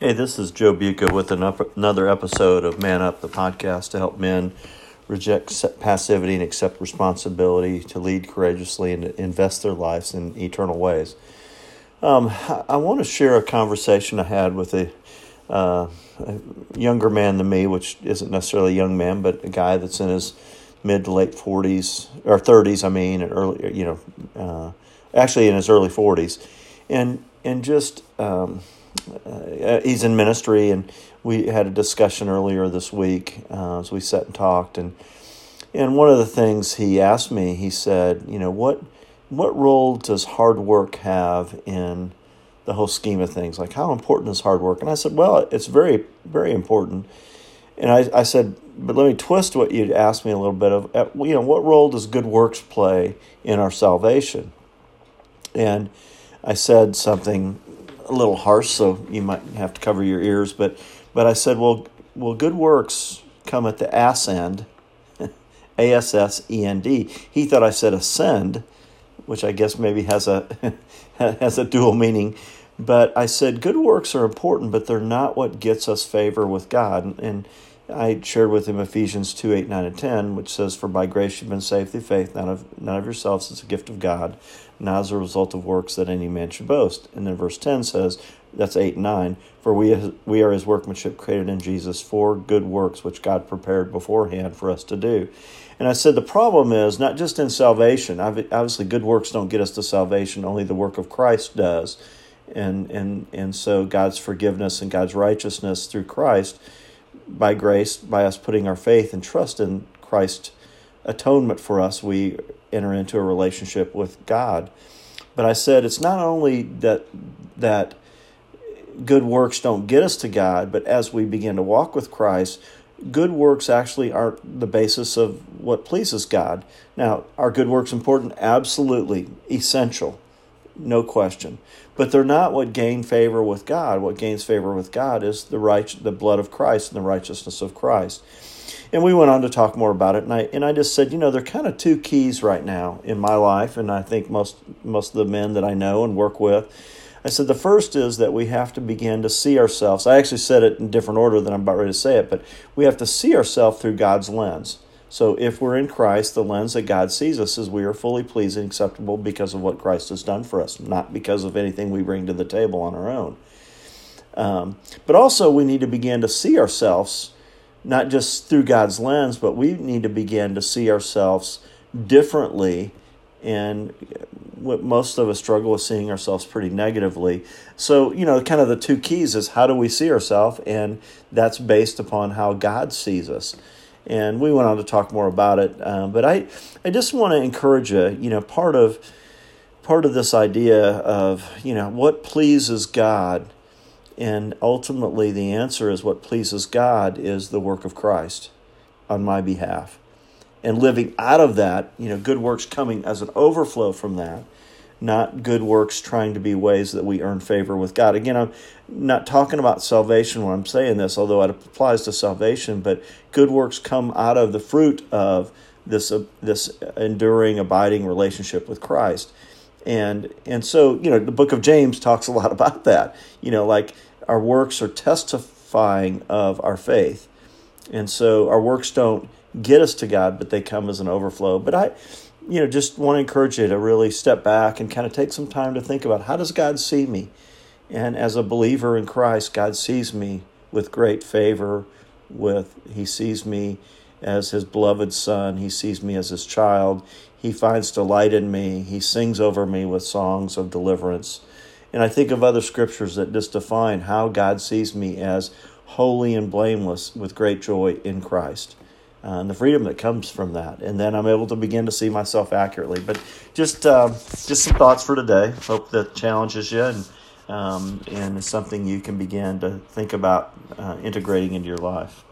Hey, this is Joe Buca with another episode of Man Up, the podcast to help men reject passivity and accept responsibility to lead courageously and invest their lives in eternal ways. Um, I want to share a conversation I had with a, uh, a, younger man than me, which isn't necessarily a young man, but a guy that's in his mid to late 40s or 30s, I mean, and early, you know, uh, actually in his early 40s. And, and just, um, uh, he's in ministry, and we had a discussion earlier this week uh, as we sat and talked, and and one of the things he asked me, he said, you know, what what role does hard work have in the whole scheme of things? Like, how important is hard work? And I said, well, it's very very important. And I, I said, but let me twist what you'd asked me a little bit of, uh, you know, what role does good works play in our salvation? And I said something a little harsh, so you might have to cover your ears. But but I said, well, well, good works come at the ass end, A S S E N D. He thought I said ascend, which I guess maybe has a has a dual meaning. But I said good works are important, but they're not what gets us favor with God. And I shared with him Ephesians 2 8, 9, and 10, which says, For by grace you've been saved through faith, not of, not of yourselves, it's a gift of God, not as a result of works that any man should boast. And then verse 10 says, that's 8 and 9, For we, we are his workmanship created in Jesus for good works, which God prepared beforehand for us to do. And I said, the problem is not just in salvation. Obviously, good works don't get us to salvation, only the work of Christ does. And, and, and so God's forgiveness and God's righteousness through Christ by grace, by us putting our faith and trust in Christ's atonement for us, we enter into a relationship with God. But I said it's not only that that good works don't get us to God, but as we begin to walk with Christ, good works actually aren't the basis of what pleases God. Now, are good works important? Absolutely, essential, no question but they're not what gain favor with God. What gains favor with God is the right, the blood of Christ and the righteousness of Christ. And we went on to talk more about it, and I and I just said, you know, there are kind of two keys right now in my life, and I think most most of the men that I know and work with. I said the first is that we have to begin to see ourselves. I actually said it in different order than I'm about ready to say it, but we have to see ourselves through God's lens. So if we're in Christ, the lens that God sees us is we are fully pleasing, acceptable because of what Christ has done for us, not because of anything we bring to the table on our own. Um, but also, we need to begin to see ourselves not just through God's lens, but we need to begin to see ourselves differently. And what most of us struggle with seeing ourselves pretty negatively. So, you know, kind of the two keys is how do we see ourselves? And that's based upon how God sees us and we went on to talk more about it. Um, but I, I just want to encourage you. You know, part of part of this idea of you know what pleases God, and ultimately the answer is what pleases God is the work of Christ on my behalf, and living out of that. You know, good works coming as an overflow from that not good works trying to be ways that we earn favor with God. Again, I'm not talking about salvation when I'm saying this, although it applies to salvation, but good works come out of the fruit of this uh, this enduring abiding relationship with Christ. And and so, you know, the book of James talks a lot about that. You know, like our works are testifying of our faith. And so our works don't get us to God, but they come as an overflow. But I you know, just want to encourage you to really step back and kind of take some time to think about how does God see me? And as a believer in Christ, God sees me with great favor, with he sees me as his beloved son, he sees me as his child. He finds delight in me. He sings over me with songs of deliverance. And I think of other scriptures that just define how God sees me as holy and blameless with great joy in Christ uh, and the freedom that comes from that. And then I'm able to begin to see myself accurately. But just uh, just some thoughts for today. Hope that challenges you and um, and is something you can begin to think about uh, integrating into your life.